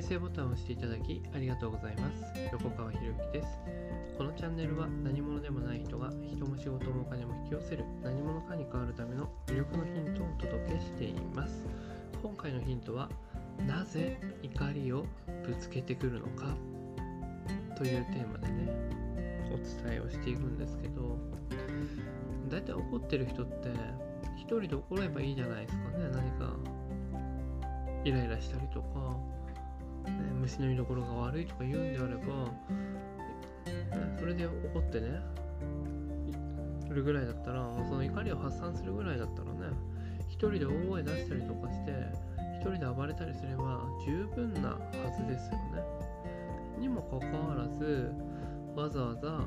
再生ボタンを押していただきありがとうございます。横川博之です。このチャンネルは何者でもない人が人も仕事もお金も引き寄せる何者かに変わるための魅力のヒントをお届けしています。今回のヒントはなぜ怒りをぶつけてくるのかというテーマでねお伝えをしていくんですけどだいたい怒ってる人って一人で怒ればいいじゃないですかね。何かイライラしたりとか、虫の居所が悪いとか言うんであれば、それで怒ってねるぐらいだったらもうその怒りを発散するぐらいだったらね一人で大声出したりとかして一人で暴れたりすれば十分なはずですよね。にもかかわらずわざわざ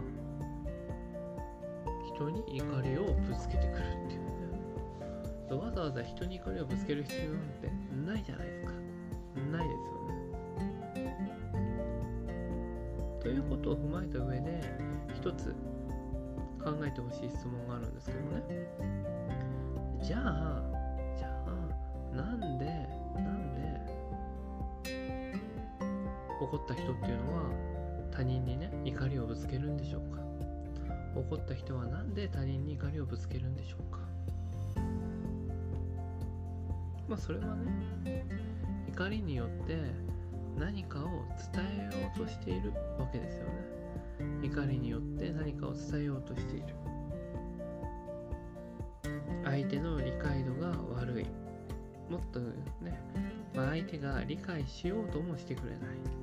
人に怒りをぶつけてくるっていうね。わざわざ人に怒りをぶつける必要なんてないじゃないですか。ないですよね。いうことを踏まえた上で一つ考えてほしい質問があるんですけどね。じゃあじゃあなんでなんで怒った人っていうのは他人にね怒りをぶつけるんでしょうか？怒った人は何で他人に怒りをぶつけるんでしょうか？まあそれはね怒りによって何かを伝えようとしているわけですよね。怒りによって何かを伝えようとしている。相手の理解度が悪い。もっとね、まあ、相手が理解しようともしてくれない。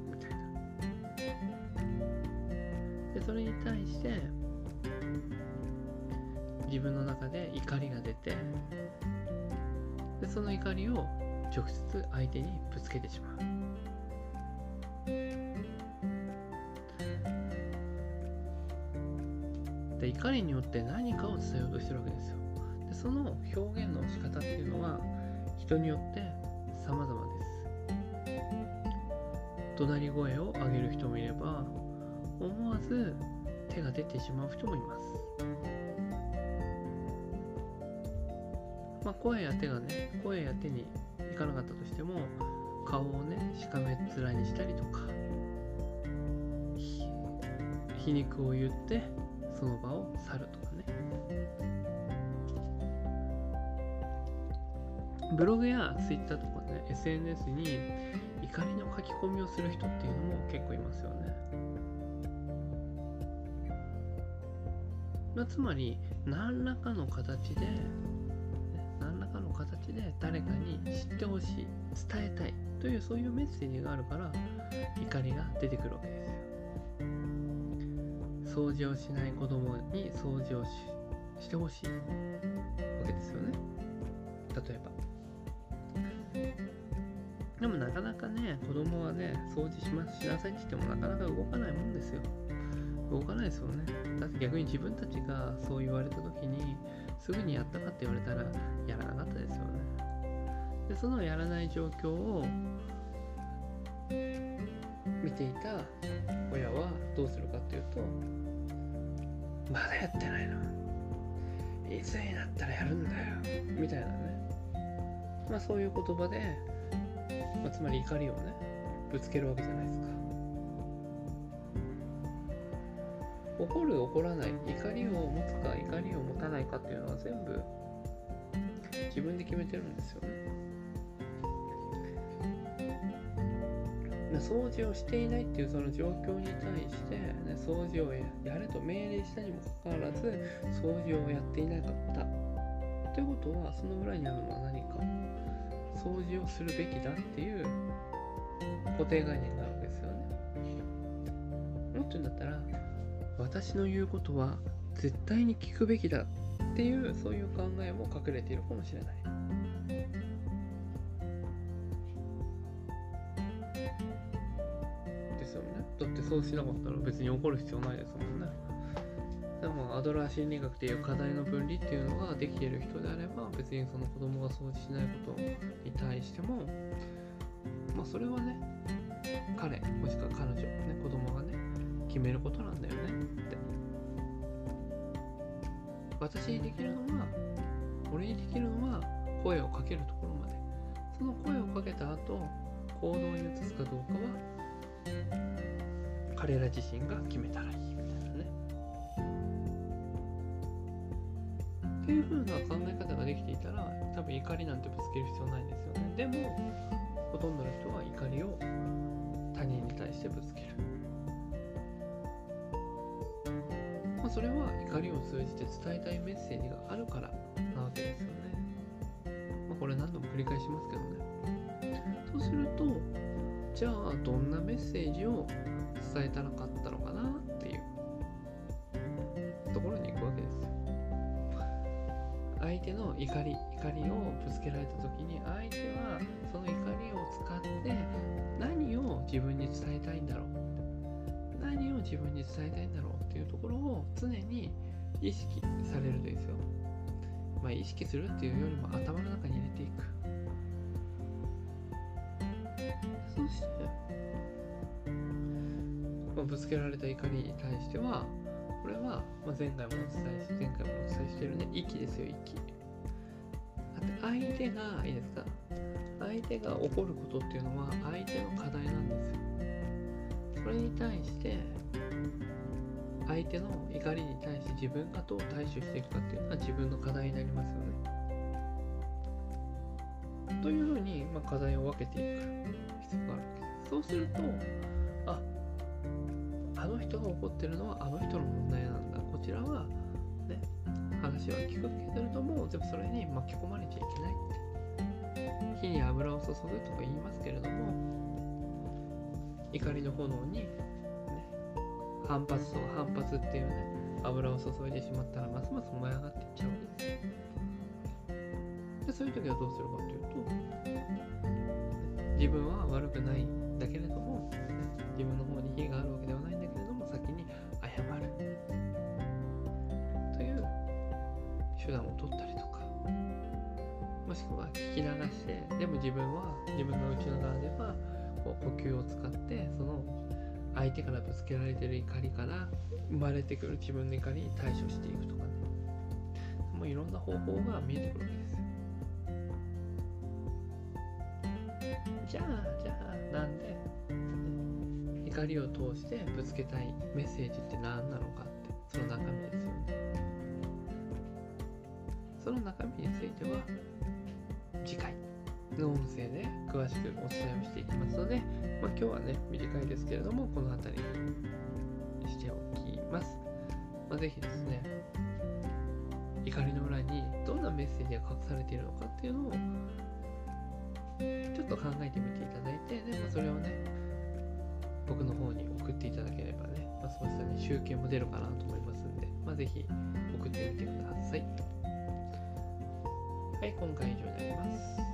みたいな。でそれに対して自分の中で怒りが出てでその怒りを直接相手にぶつけてしまう。怒りによって何かを伝えようとしてるわけですよ。でその表現の仕方っていうのは人によって様々です。怒鳴り声を上げる人もいれば思わず手が出てしまう人もいます。まあ、声や手がね声や手にいかなかったとしても顔をねしかめっ面にしたりとか皮肉を言ってその場を去るとかね。ブログやツイッターとかね SNS に怒りの書き込みをする人っていうのも結構いますよね、まあ、つまり何らかの形で何らかの形で誰かに知ってほしい伝えたいというそういうメッセージがあるから怒りが出てくるわけです掃除をしない子供に掃除をしてほしい。わけですよね。例えば。でもなかなかね子供はね掃除しますしなさいって言ってもなかなか動かないもんですよ。動かないですよね。だって逆に自分たちがそう言われた時にすぐにやったかって言われたらやらなかったですよね。でそのやらない状況を見ていた親はどうするかっていうとまだやってないの。いつになったらやるんだよ。みたいなね。まあそういう言葉で、まあ、つまり怒りをねぶつけるわけじゃないですか。怒る怒らない怒りを持つか怒りを持たないかっていうのは全部自分で決めてるんですよね。掃除をしていないっていうその状況に対して、ね、掃除をやれと命令したにもかかわらず掃除をやっていなかった。ということはその裏にあるのは何か？掃除をするべきだっていう固定概念があるわけですよね。もっと言うんだったら私の言うことは絶対に聞くべきだっていうそういう考えも隠れているかもしれない。そうしなかったら別に怒る必要ないですもんね。でもアドラー心理学っていう課題の分離っていうのができている人であれば別にその子供が掃除しないことに対してもまあそれはね彼もしくは彼女ね子供がね決めることなんだよねって。私にできるのは俺にできるのは声をかけるところまで。その声をかけた後行動に移すかどうか彼ら自身が決めたらいいみたいなねっていう風な考え方ができていたら多分怒りなんてぶつける必要ないんですよねでもほとんどの人は怒りを他人に対してぶつけるまあ、それは怒りを通じて伝えたいメッセージがあるからなわけですよね。まあ、これ何度も繰り返しますけどね。そうすると、じゃあどんなメッセージを伝えたらかったのかなっていうところに行くわけですよ。相手の怒り、怒りをぶつけられた時に相手はその怒りを使って何を自分に伝えたいんだろう何を自分に伝えたいんだろうっていうところを常に意識されるですよ。まあ意識するっていうよりも頭の中に入れていく。そして、まあ、ぶつけられた怒りに対しては、これは、まあ、前回もお伝えし、前回もお伝えしてるね、息ですよ、息。だって相手が、いいですか？相手が怒ることっていうのは相手の課題なんですよ。それに対して相手の怒りに対して自分がどう対処していくかっていうのは自分の課題になりますよね。というふうに、まあ、課題を分けていく必要があるわけです。そうすると、あの人が怒ってるのはあの人の問題なんだ。こちらは、ね、話は聞くけれども、でもそれに巻き込まれちゃいけないって。火に油を注ぐとか言いますけれども、怒りの炎に、ね、反発と反発っていうね油を注いでしまったらますます燃え上がっていっちゃうわけですでそういう時はどうするかというと自分は悪くないんだけれども自分の方に非があるわけではないんだけれども先に謝るという手段を取ったりとかもしくは聞き流してでも自分は自分の内側ではこう呼吸を使ってその相手からぶつけられてる怒りから生まれてくる自分の怒りに対処していくとかね。もういろんな方法が見えてくるわけです。じゃあじゃあなんで怒りを通してぶつけたいメッセージって何なのかってその中身ですよねその中身については次回の音声で詳しくお伝えをしていきますので、まあ、今日はね、短いですけれども、この辺りにしておきます。まあ、ぜひですね、怒りの裏にどんなメッセージが隠されているのかっていうのをちょっと考えてみていただいて、でもそれをね、僕の方に送っていただければね、ますますね、集計も出るかなと思いますんで、まあ、ぜひ送ってみてください。はい、今回以上になります。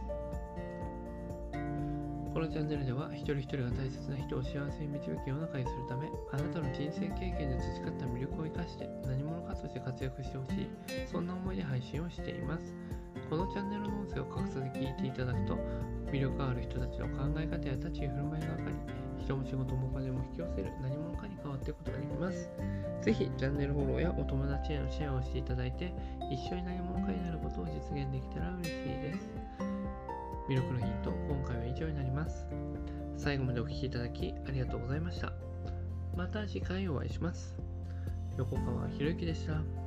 このチャンネルでは一人一人が大切な人を幸せに導き世の中にするためあなたの人生経験で培った魅力を生かして何者かとして活躍してほしいそんな思いで配信をしていますこのチャンネルの音声を隠さず聞いていただくと魅力ある人たちの考え方や立ち居振る舞いが分かり人も仕事もお金も引き寄せる何者かに変わっていくことができますぜひチャンネルフォローやお友達へのシェアをしていただいて一緒に何者かになることを実現できたら嬉しいです魅力のヒント、今回は以上になります。最後までお聴きいただきありがとうございました。また次回お会いします。横川博之でした。